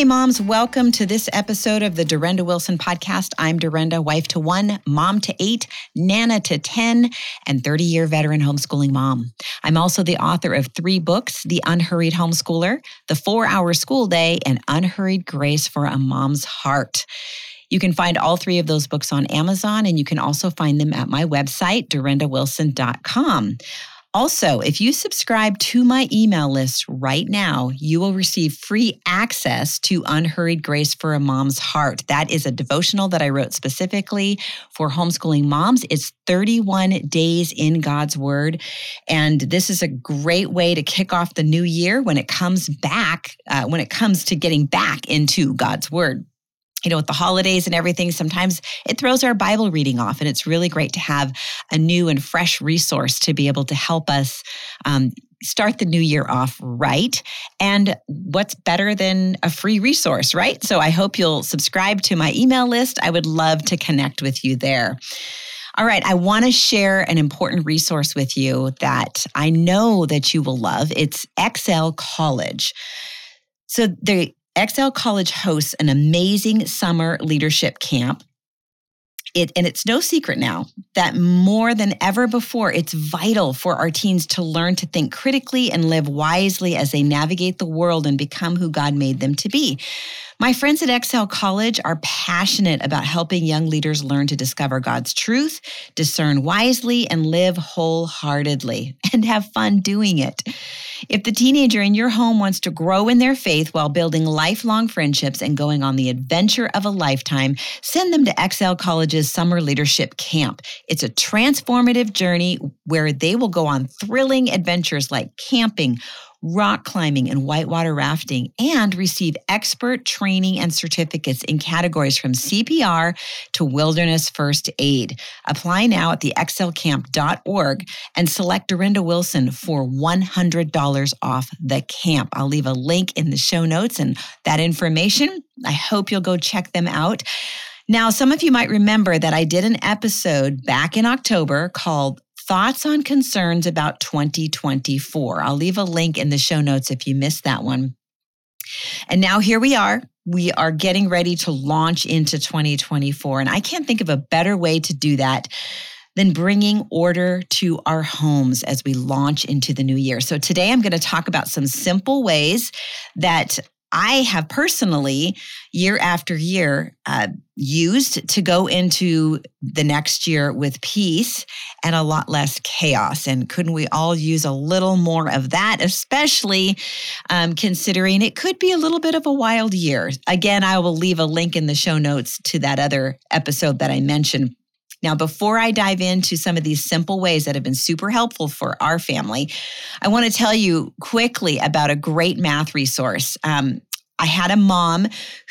Hey, moms, welcome to this episode of the Durenda Wilson podcast. I'm Durenda, wife to one, mom to eight, nana to 10, and 30 year veteran homeschooling mom. I'm also the author of three books The Unhurried Homeschooler, The Four Hour School Day, and Unhurried Grace for a Mom's Heart. You can find all three of those books on Amazon, and you can also find them at my website, durendawilson.com. Also, if you subscribe to my email list right now, you will receive free access to Unhurried Grace for a Mom's Heart. That is a devotional that I wrote specifically for homeschooling moms. It's 31 days in God's Word. And this is a great way to kick off the new year when it comes back, uh, when it comes to getting back into God's Word you know, with the holidays and everything, sometimes it throws our Bible reading off. And it's really great to have a new and fresh resource to be able to help us um, start the new year off right. And what's better than a free resource, right? So I hope you'll subscribe to my email list. I would love to connect with you there. All right, I want to share an important resource with you that I know that you will love. It's Excel College. So the Excel College hosts an amazing summer leadership camp. It, and it's no secret now that more than ever before, it's vital for our teens to learn to think critically and live wisely as they navigate the world and become who God made them to be. My friends at Excel College are passionate about helping young leaders learn to discover God's truth, discern wisely, and live wholeheartedly and have fun doing it. If the teenager in your home wants to grow in their faith while building lifelong friendships and going on the adventure of a lifetime, send them to Excel College's Summer Leadership Camp. It's a transformative journey where they will go on thrilling adventures like camping rock climbing, and whitewater rafting, and receive expert training and certificates in categories from CPR to wilderness first aid. Apply now at the excelcamp.org and select Durenda Wilson for $100 off the camp. I'll leave a link in the show notes and that information. I hope you'll go check them out. Now, some of you might remember that I did an episode back in October called thoughts on concerns about 2024. I'll leave a link in the show notes if you missed that one. And now here we are. We are getting ready to launch into 2024. And I can't think of a better way to do that than bringing order to our homes as we launch into the new year. So today I'm going to talk about some simple ways that I have personally, year after year, uh, used to go into the next year with peace and a lot less chaos. And couldn't we all use a little more of that, especially um, considering it could be a little bit of a wild year? Again, I will leave a link in the show notes to that other episode that I mentioned. Now, before I dive into some of these simple ways that have been super helpful for our family, I want to tell you quickly about a great math resource. Um, I had a mom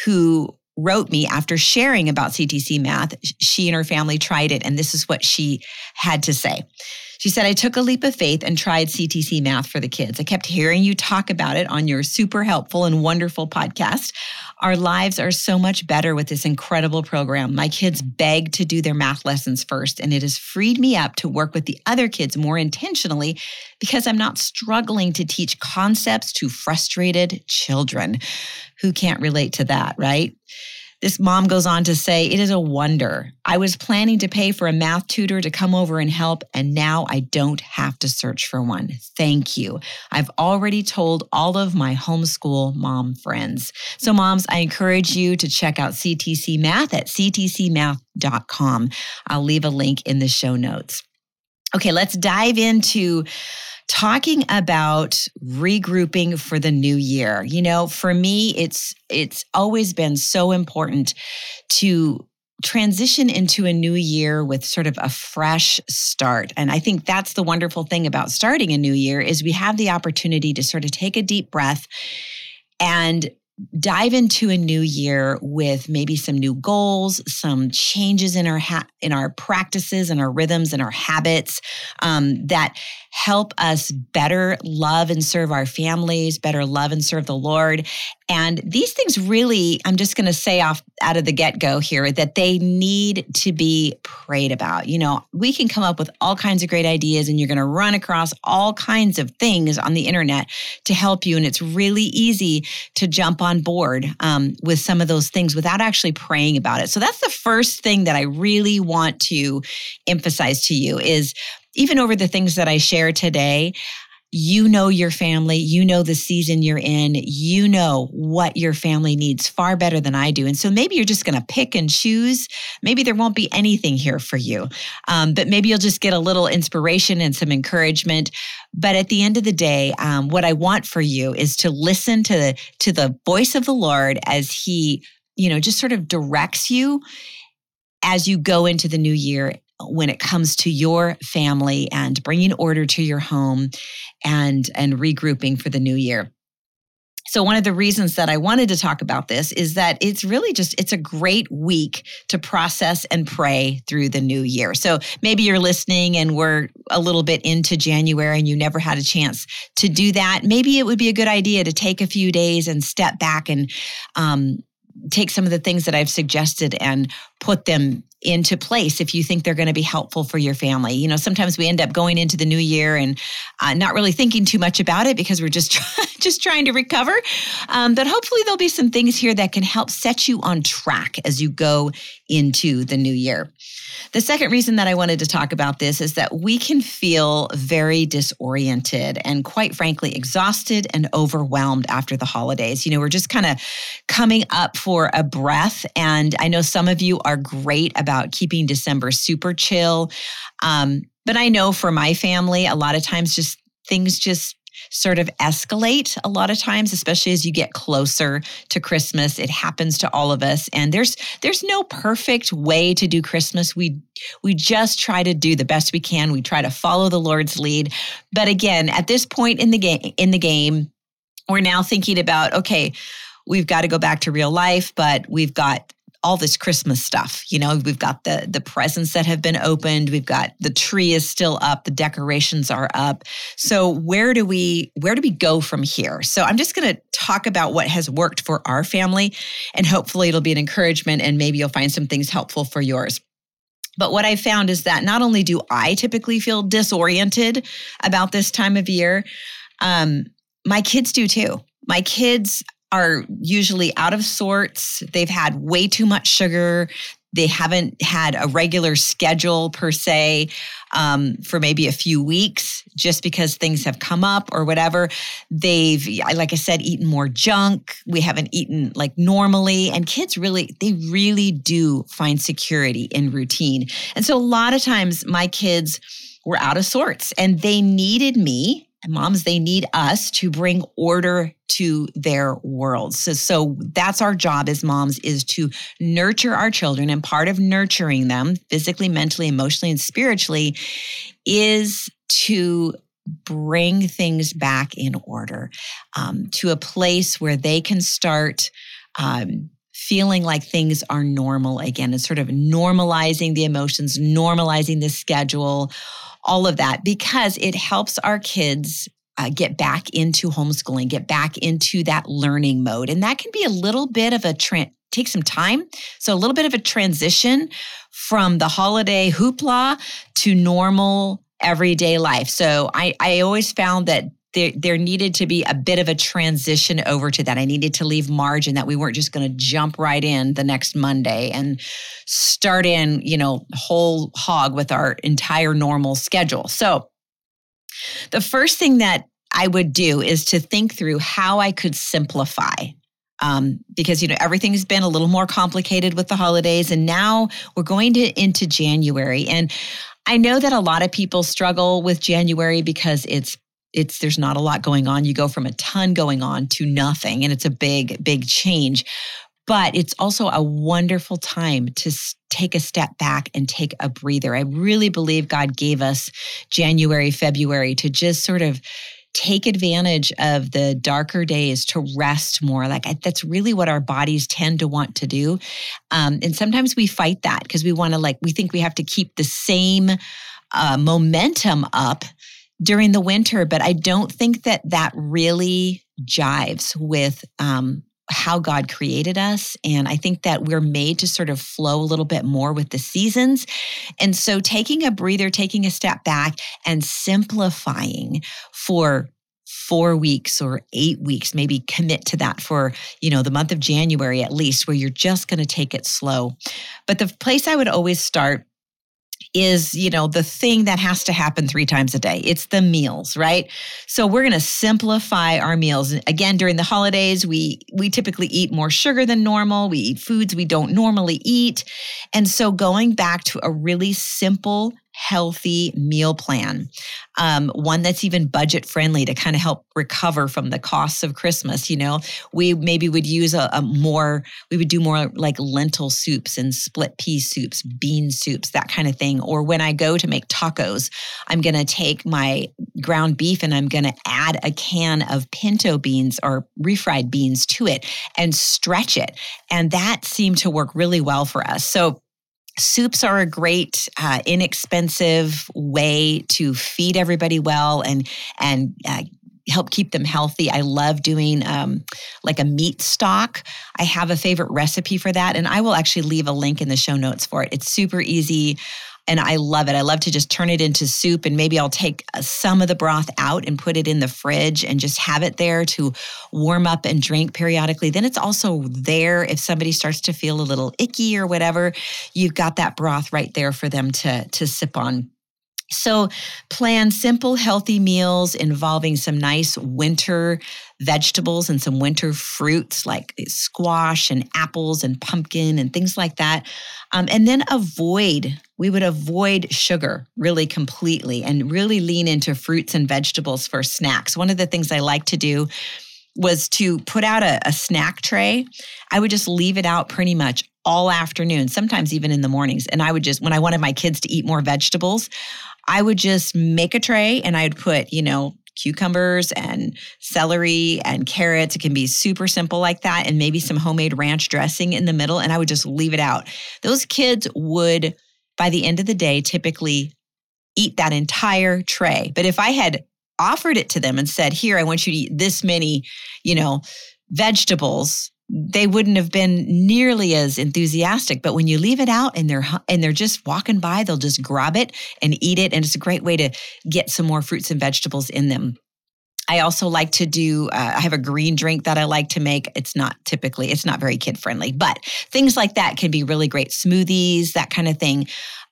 who wrote me after sharing about CTC math. She and her family tried it, and this is what she had to say. She said, I took a leap of faith and tried CTC math for the kids. I kept hearing you talk about it on your super helpful and wonderful podcast. Our lives are so much better with this incredible program. My kids beg to do their math lessons first, and it has freed me up to work with the other kids more intentionally because I'm not struggling to teach concepts to frustrated children who can't relate to that, right? This mom goes on to say, It is a wonder. I was planning to pay for a math tutor to come over and help, and now I don't have to search for one. Thank you. I've already told all of my homeschool mom friends. So, moms, I encourage you to check out CTC Math at ctcmath.com. I'll leave a link in the show notes. Okay, let's dive into talking about regrouping for the new year. You know, for me it's it's always been so important to transition into a new year with sort of a fresh start. And I think that's the wonderful thing about starting a new year is we have the opportunity to sort of take a deep breath and dive into a new year with maybe some new goals, some changes in our ha- in our practices and our rhythms and our habits um, that help us better love and serve our families, better love and serve the Lord. And these things really, I'm just going to say off out of the get go here that they need to be prayed about. You know, we can come up with all kinds of great ideas and you're going to run across all kinds of things on the internet to help you. And it's really easy to jump on board um, with some of those things without actually praying about it. So that's the first thing that I really want to emphasize to you is even over the things that I share today, you know your family, you know the season you're in, you know what your family needs far better than I do. And so maybe you're just going to pick and choose. Maybe there won't be anything here for you, um, but maybe you'll just get a little inspiration and some encouragement. But at the end of the day, um, what I want for you is to listen to the to the voice of the Lord as He, you know, just sort of directs you as you go into the new year when it comes to your family and bringing order to your home and and regrouping for the new year. So one of the reasons that I wanted to talk about this is that it's really just it's a great week to process and pray through the new year. So maybe you're listening and we're a little bit into January and you never had a chance to do that. Maybe it would be a good idea to take a few days and step back and um, take some of the things that I've suggested and put them into place if you think they're going to be helpful for your family. You know, sometimes we end up going into the new year and uh, not really thinking too much about it because we're just try- just trying to recover. Um, but hopefully, there'll be some things here that can help set you on track as you go into the new year. The second reason that I wanted to talk about this is that we can feel very disoriented and, quite frankly, exhausted and overwhelmed after the holidays. You know, we're just kind of coming up for a breath. And I know some of you are great about keeping December super chill. Um, but I know for my family, a lot of times just things just sort of escalate a lot of times especially as you get closer to christmas. It happens to all of us and there's there's no perfect way to do christmas. We we just try to do the best we can. We try to follow the lord's lead. But again at this point in the game in the game we're now thinking about okay we've got to go back to real life but we've got all this Christmas stuff. You know, we've got the the presents that have been opened, we've got the tree is still up, the decorations are up. So where do we where do we go from here? So I'm just going to talk about what has worked for our family and hopefully it'll be an encouragement and maybe you'll find some things helpful for yours. But what I found is that not only do I typically feel disoriented about this time of year, um, my kids do too. My kids are usually out of sorts. They've had way too much sugar. They haven't had a regular schedule per se um, for maybe a few weeks just because things have come up or whatever. They've, like I said, eaten more junk. We haven't eaten like normally. And kids really, they really do find security in routine. And so a lot of times my kids were out of sorts and they needed me moms they need us to bring order to their world. So so that's our job as moms is to nurture our children. And part of nurturing them physically mentally emotionally and spiritually is to bring things back in order um, to a place where they can start um, feeling like things are normal again and sort of normalizing the emotions normalizing the schedule all of that because it helps our kids uh, get back into homeschooling, get back into that learning mode. And that can be a little bit of a tra- take some time. So a little bit of a transition from the holiday hoopla to normal everyday life. So I, I always found that there, there needed to be a bit of a transition over to that. I needed to leave margin that we weren't just going to jump right in the next Monday and start in, you know, whole hog with our entire normal schedule. So the first thing that I would do is to think through how I could simplify um, because you know everything's been a little more complicated with the holidays and now we're going to into january and i know that a lot of people struggle with january because it's it's there's not a lot going on. You go from a ton going on to nothing, and it's a big, big change. But it's also a wonderful time to take a step back and take a breather. I really believe God gave us January, February to just sort of take advantage of the darker days to rest more. Like I, that's really what our bodies tend to want to do. Um, and sometimes we fight that because we want to like, we think we have to keep the same uh, momentum up during the winter, but I don't think that that really jives with um, how God created us. And I think that we're made to sort of flow a little bit more with the seasons. And so taking a breather, taking a step back and simplifying for four weeks or eight weeks maybe commit to that for you know the month of january at least where you're just going to take it slow but the place i would always start is, you know, the thing that has to happen three times a day. It's the meals, right? So we're going to simplify our meals. Again, during the holidays, we we typically eat more sugar than normal. We eat foods we don't normally eat. And so going back to a really simple healthy meal plan, um, one that's even budget friendly to kind of help recover from the costs of Christmas. You know, we maybe would use a, a, more, we would do more like lentil soups and split pea soups, bean soups, that kind of thing. Or when I go to make tacos, I'm going to take my ground beef and I'm going to add a can of pinto beans or refried beans to it and stretch it. And that seemed to work really well for us. So, soups are a great uh, inexpensive way to feed everybody well and and uh, help keep them healthy. I love doing um, like a meat stock. I have a favorite recipe for that and i will actually leave a link in the show notes for it. It's super easy and I love it. I love to just turn it into soup and maybe I'll take uh, some of the broth out and put it in the fridge and just have it there to warm up and drink periodically. Then it's also there if somebody starts to feel a little icky or whatever, you've got that broth right there for them to to sip on. So, plan simple, healthy meals involving some nice winter vegetables and some winter fruits like squash and apples and pumpkin and things like that. Um, and then avoid, we would avoid sugar really completely and really lean into fruits and vegetables for snacks. One of the things I like to do was to put out a, a snack tray. I would just leave it out pretty much all afternoon, sometimes even in the mornings. And I would just, when I wanted my kids to eat more vegetables, I would just make a tray and I'd put, you know, cucumbers and celery and carrots. It can be super simple like that, and maybe some homemade ranch dressing in the middle. And I would just leave it out. Those kids would, by the end of the day, typically eat that entire tray. But if I had offered it to them and said, Here, I want you to eat this many, you know, vegetables they wouldn't have been nearly as enthusiastic but when you leave it out and they're and they're just walking by they'll just grab it and eat it and it's a great way to get some more fruits and vegetables in them I also like to do, uh, I have a green drink that I like to make. It's not typically, it's not very kid friendly, but things like that can be really great. Smoothies, that kind of thing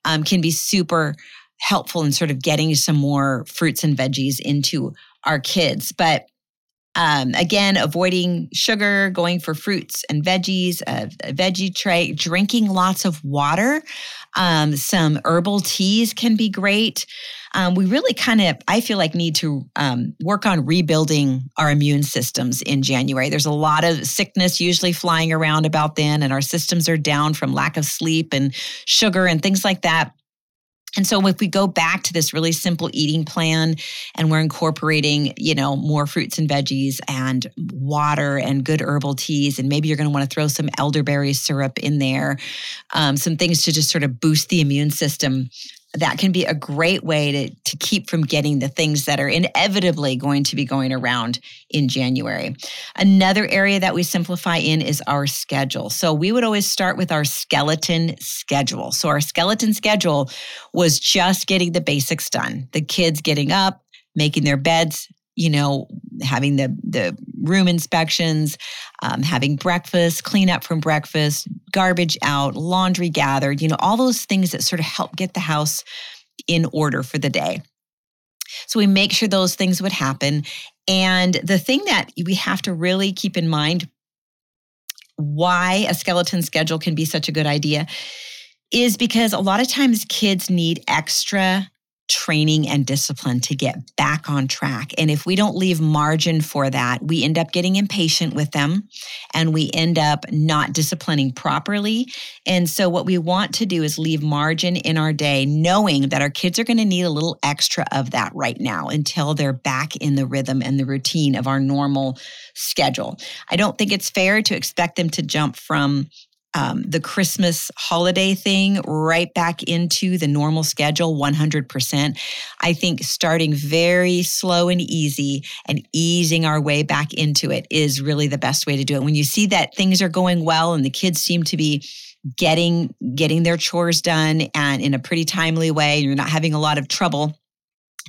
um, can be super helpful in sort of getting some more fruits and veggies into our kids. But um, again, avoiding sugar, going for fruits and veggies, a, a veggie tray, drinking lots of water. Um, some herbal teas can be great. Um, we really kind of, I feel like, need to um, work on rebuilding our immune systems in January. There's a lot of sickness usually flying around about then, and our systems are down from lack of sleep and sugar and things like that. And so if we go back to this really simple eating plan and we're incorporating, you know, more fruits and veggies and water and good herbal teas, and maybe you're going to want to throw some elderberry syrup in there, um, some things to just sort of boost the immune system that can be a great way to, to keep from getting the things that are inevitably going to be going around in January. Another area that we simplify in is our schedule. So we would always start with our skeleton schedule. So our skeleton schedule was just getting the basics done the kids getting up, making their beds, you know, having the the room inspections, um, having breakfast, clean up from breakfast, garbage out, laundry gathered, you know, all those things that sort of help get the house in order for the day. So we make sure those things would happen. And the thing that we have to really keep in mind why a skeleton schedule can be such a good idea is because a lot of times kids need extra training and discipline to get back on track. And if we don't leave margin for that, we end up getting impatient with them and we end up not disciplining properly. And so, what we want to do is leave margin in our day, knowing that our kids are going to need a little extra of that right now until they're back in the rhythm and the routine of our normal schedule. I don't think it's fair to expect them to jump from um, the Christmas holiday thing right back into the normal schedule 100%. I think starting very slow and easy and easing our way back into it is really the best way to do it. When you see that things are going well and the kids seem to be getting getting their chores done and in a pretty timely way, you're not having a lot of trouble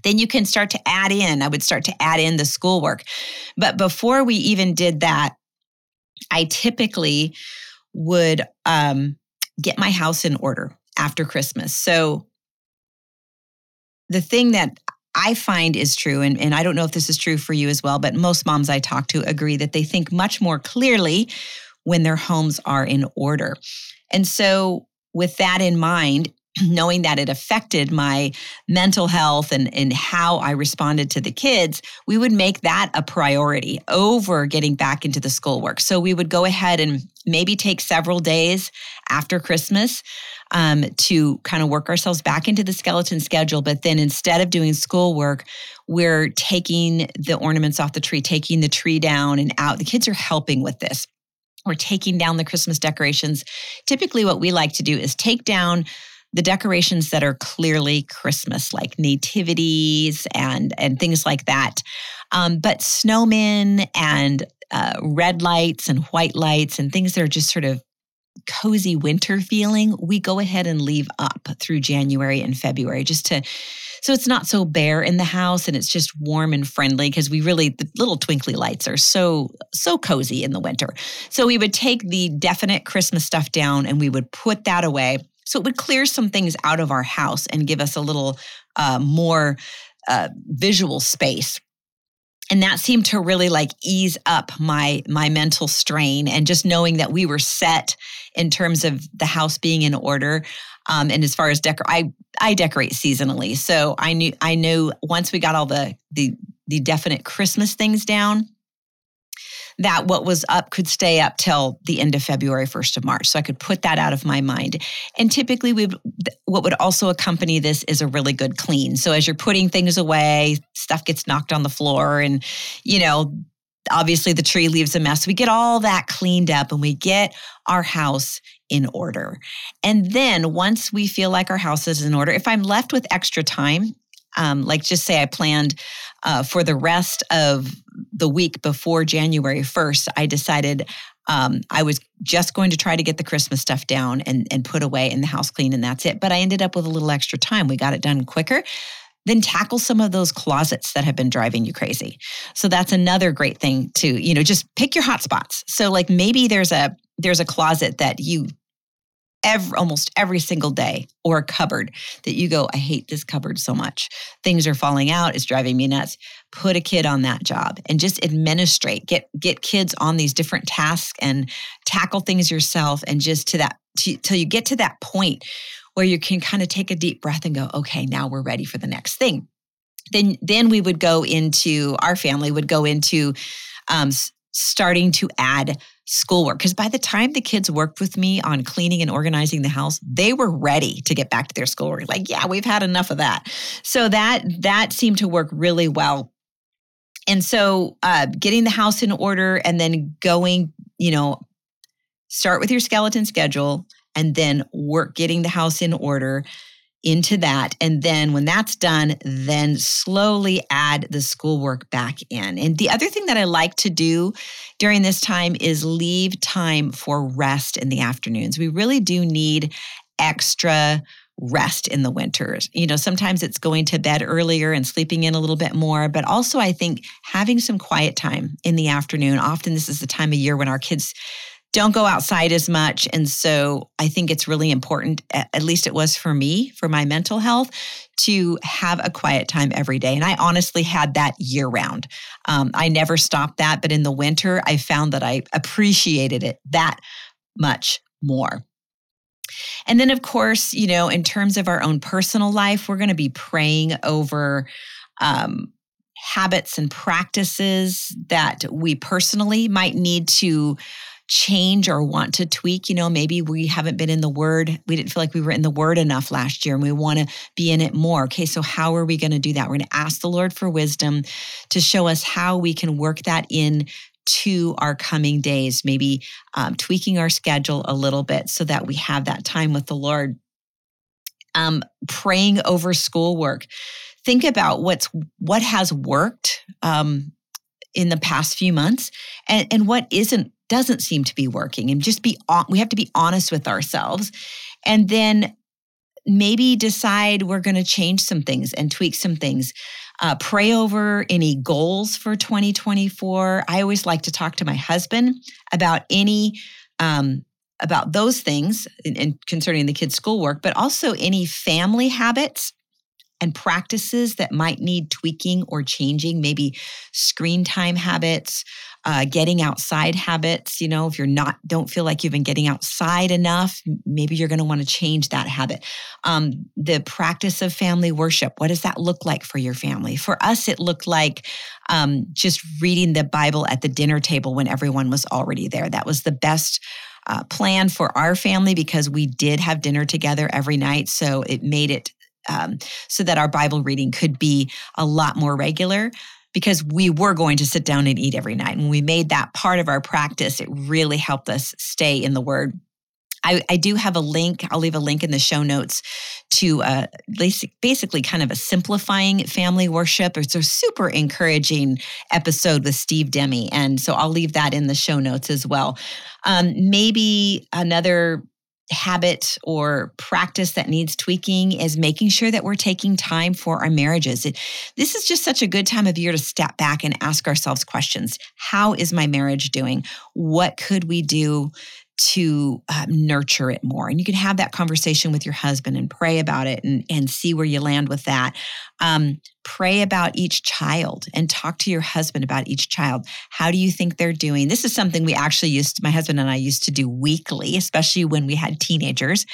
then you can start to add in. I would start to add in the schoolwork. But before we even did that, I typically would um, get my house in order after Christmas. So the thing that I find is true, and, and I don't know if this is true for you as well, but most moms I talk to agree that they think much more clearly when their homes are in order. And so, with that in mind, knowing that it affected my mental health and, and how I responded to the kids, we would make that a priority over getting back into the schoolwork. So we would go ahead and maybe take several days after Christmas um, to kind of work ourselves back into the skeleton schedule. But then instead of doing schoolwork, we're taking the ornaments off the tree, taking the tree down and out. The kids are helping with this. We're taking down the Christmas decorations. Typically, what we like to do is take down the decorations that are clearly Christmas, like nativities and and things like that. Um, but snowmen and uh, red lights and white lights and things that are just sort of cozy winter feeling, we go ahead and leave up through January and February just to so it's not so bare in the house and it's just warm and friendly because we really the little twinkly lights are so so cozy in the winter. So we would take the definite Christmas stuff down and we would put that away so it would clear some things out of our house and give us a little uh, more uh, visual space. And that seemed to really like ease up my my mental strain and just knowing that we were set in terms of the house being in order um, and as far as decor i i decorate seasonally. So i knew i knew once we got all the the the definite christmas things down that what was up could stay up till the end of February, 1st of March. So I could put that out of my mind. And typically, we what would also accompany this is a really good clean. So as you're putting things away, stuff gets knocked on the floor, and you know, obviously the tree leaves a mess. We get all that cleaned up and we get our house in order. And then once we feel like our house is in order, if I'm left with extra time, um, like just say I planned uh, for the rest of the week before January 1st, I decided um, I was just going to try to get the Christmas stuff down and, and put away in the house clean, and that's it. But I ended up with a little extra time. We got it done quicker. Then tackle some of those closets that have been driving you crazy. So that's another great thing to, you know, just pick your hot spots. So like maybe there's a there's a closet that you every, almost every single day or a cupboard that you go, I hate this cupboard so much. Things are falling out. It's driving me nuts. Put a kid on that job and just administrate, get, get kids on these different tasks and tackle things yourself. And just to that, to, till you get to that point where you can kind of take a deep breath and go, okay, now we're ready for the next thing. Then, then we would go into, our family would go into um, starting to add schoolwork because by the time the kids worked with me on cleaning and organizing the house they were ready to get back to their schoolwork. Like yeah we've had enough of that. So that that seemed to work really well. And so uh, getting the house in order and then going you know start with your skeleton schedule and then work getting the house in order into that. And then when that's done, then slowly add the schoolwork back in. And the other thing that I like to do during this time is leave time for rest in the afternoons. We really do need extra rest in the winters. You know, sometimes it's going to bed earlier and sleeping in a little bit more, but also I think having some quiet time in the afternoon. Often this is the time of year when our kids don't go outside as much. And so I think it's really important, at least it was for me, for my mental health, to have a quiet time every day. And I honestly had that year round. Um, I never stopped that. But in the winter, I found that I appreciated it that much more. And then, of course, you know, in terms of our own personal life, we're going to be praying over um, habits and practices that we personally might need to change or want to tweak. You know, maybe we haven't been in the Word. We didn't feel like we were in the Word enough last year and we want to be in it more. Okay, so how are we going to do that? We're going to ask the Lord for wisdom to show us how we can work that in to our coming days, maybe um, tweaking our schedule a little bit so that we have that time with the Lord. Um, praying over schoolwork. Think about what's what has worked um, in the past few months and, and what isn't doesn't seem to be working and just be on, we have to be honest with ourselves and then maybe decide we're going to change some things and tweak some things. Uh, pray over any goals for 2024 i always like to talk to my husband about any um, about those things and concerning the kids schoolwork but also any family habits and practices that might need tweaking or changing, maybe screen time habits, uh, getting outside habits. You know, if you're not, don't feel like you've been getting outside enough, maybe you're going to want to change that habit. Um, the practice of family worship, what does that look like for your family? For us, it looked like um, just reading the Bible at the dinner table when everyone was already there. That was the best. Uh, plan for our family because we did have dinner together every night. So it made it um, so that our Bible reading could be a lot more regular because we were going to sit down and eat every night. And we made that part of our practice, it really helped us stay in the Word. I, I, do have a link. I'll leave a link in the show notes to uh, basically kind of a simplifying family worship. It's a super encouraging episode with Steve Demme. And so I'll leave that in the show notes as well. Um, maybe another habit or practice that needs tweaking is making sure that we're taking time for our marriages. It, this is just such a good time of year to step back and ask ourselves questions. How is my marriage doing? What could we do to uh, nurture it more. And you can have that conversation with your husband and pray about it and, and see where you land with that. Um, pray about each child and talk to your husband about each child. How do you think they're doing? This is something we actually used, my husband and I used to do weekly, especially when we had teenagers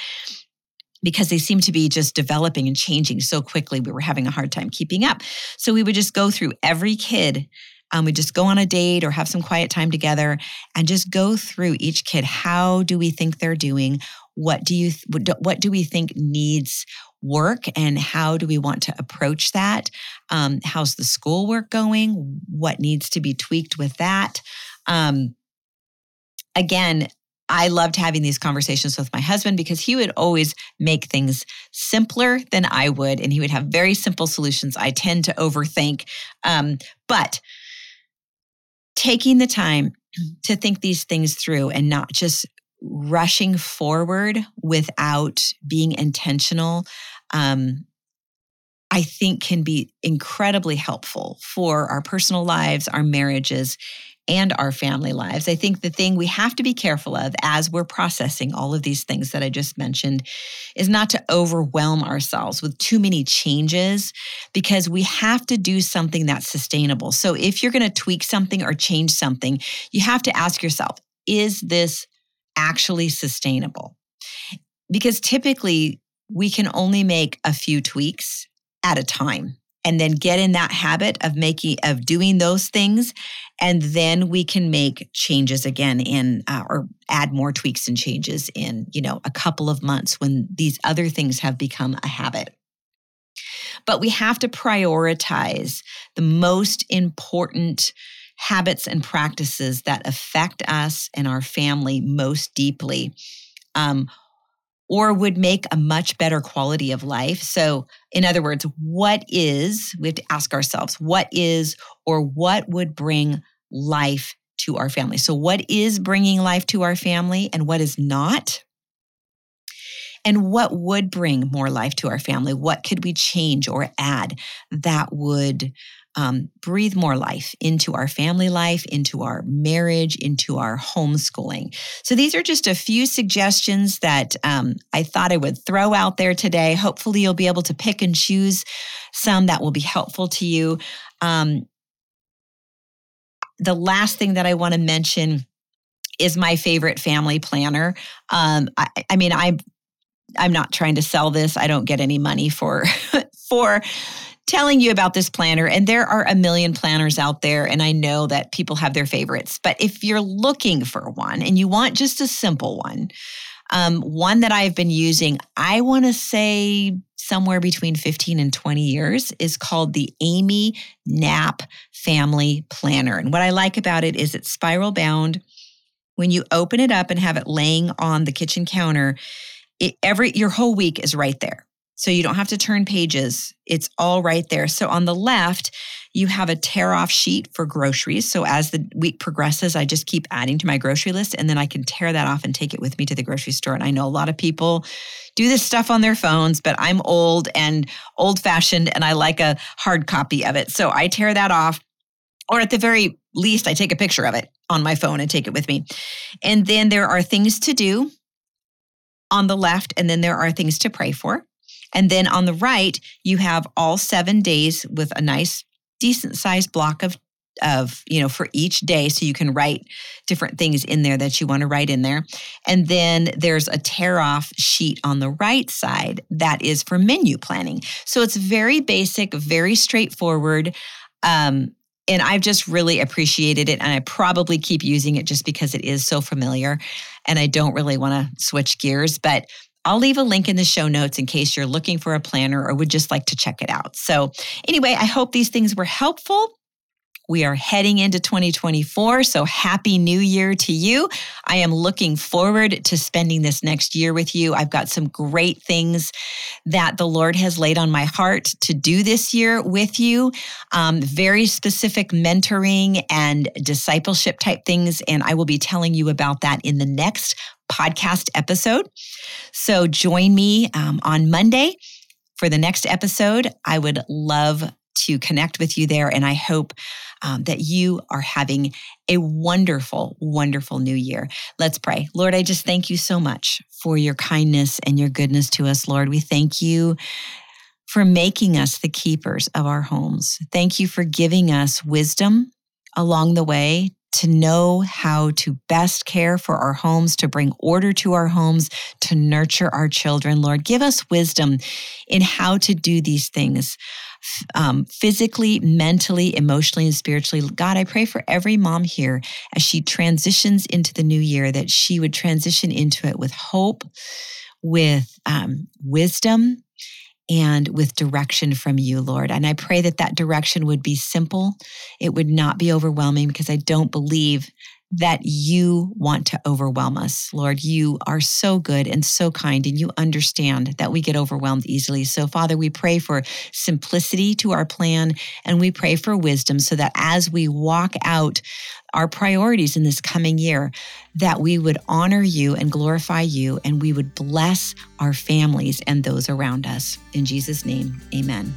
because they seemed to be just developing and changing so quickly. We were having a hard time keeping up. So we would just go through every kid um, we just go on a date or have some quiet time together and just go through each kid. How do we think they're doing? What do you what do we think needs work and how do we want to approach that? Um, how's the schoolwork going? What needs to be tweaked with that? Um, again, I loved having these conversations with my husband because he would always make things simpler than I would, and he would have very simple solutions. I tend to overthink, um, but taking the time to think these things through and not just rushing forward without being intentional um, I think can be incredibly helpful for our personal lives, our marriages, and our family lives. I think the thing we have to be careful of as we're processing all of these things that I just mentioned is not to overwhelm ourselves with too many changes because we have to do something that's sustainable. So if you're going to tweak something or change something, you have to ask yourself, is this actually sustainable? Because typically we can only make a few tweaks at a time and then get in that habit of making of doing those things and then we can make changes again in uh, or add more tweaks and changes in you know a couple of months when these other things have become a habit. But we have to prioritize the most important habits and practices that affect us and our family most deeply. Um, or would make a much better quality of life. So, in other words, what is, we have to ask ourselves, what is or what would bring life to our family? So, what is bringing life to our family and what is not? And what would bring more life to our family? What could we change or add that would um, breathe more life into our family life, into our marriage, into our homeschooling. So, these are just a few suggestions that um, I thought I would throw out there today. Hopefully, you'll be able to pick and choose some that will be helpful to you. Um, the last thing that I want to mention is my favorite family planner. Um, I, I mean, I'm I'm not trying to sell this. I don't get any money for for telling you about this planner. And there are a million planners out there, and I know that people have their favorites. But if you're looking for one and you want just a simple one, Um, one that I've been using, I want to say somewhere between 15 and 20 years, is called the Amy Knapp Family Planner. And what I like about it is it's spiral bound. When you open it up and have it laying on the kitchen counter, it, every your whole week is right there. So you don't have to turn pages. It's all right there. So on the left, you have a tear off sheet for groceries. So as the week progresses, I just keep adding to my grocery list and then I can tear that off and take it with me to the grocery store. And I know a lot of people do this stuff on their phones, but I'm old and old fashioned and I like a hard copy of it. So I tear that off. Or at the very least, I take a picture of it on my phone and take it with me. And then there are things to do on the left, and then there are things to pray for. And then on the right, you have all seven days with a nice, decent sized block of of you know for each day so you can write different things in there that you want to write in there and then there's a tear off sheet on the right side that is for menu planning so it's very basic very straightforward um, and I've just really appreciated it. And I probably keep using it just because it is so familiar and I don't really want to switch gears. But I'll leave a link in the show notes in case you're looking for a planner or would just like to check it out. So, anyway, I hope these things were helpful. We are heading into 2024. So happy new year to you. I am looking forward to spending this next year with you. I've got some great things that the Lord has laid on my heart to do this year with you. Um, very specific mentoring and discipleship type things. And I will be telling you about that in the next podcast episode. So join me um, on Monday for the next episode. I would love to connect with you there. And I hope um, that you are having a wonderful, wonderful new year. Let's pray. Lord, I just thank you so much for your kindness and your goodness to us, Lord. We thank you for making us the keepers of our homes. Thank you for giving us wisdom along the way to know how to best care for our homes, to bring order to our homes, to nurture our children. Lord, give us wisdom in how to do these things. Um, physically, mentally, emotionally, and spiritually. God, I pray for every mom here as she transitions into the new year that she would transition into it with hope, with um, wisdom, and with direction from you, Lord. And I pray that that direction would be simple. It would not be overwhelming because I don't believe that you want to overwhelm us. Lord, you are so good and so kind, and you understand that we get overwhelmed easily. So, Father, we pray for simplicity to our plan and we pray for wisdom so that as we walk out our priorities in this coming year, that we would honor you and glorify you, and we would bless our families and those around us. In Jesus' name, amen.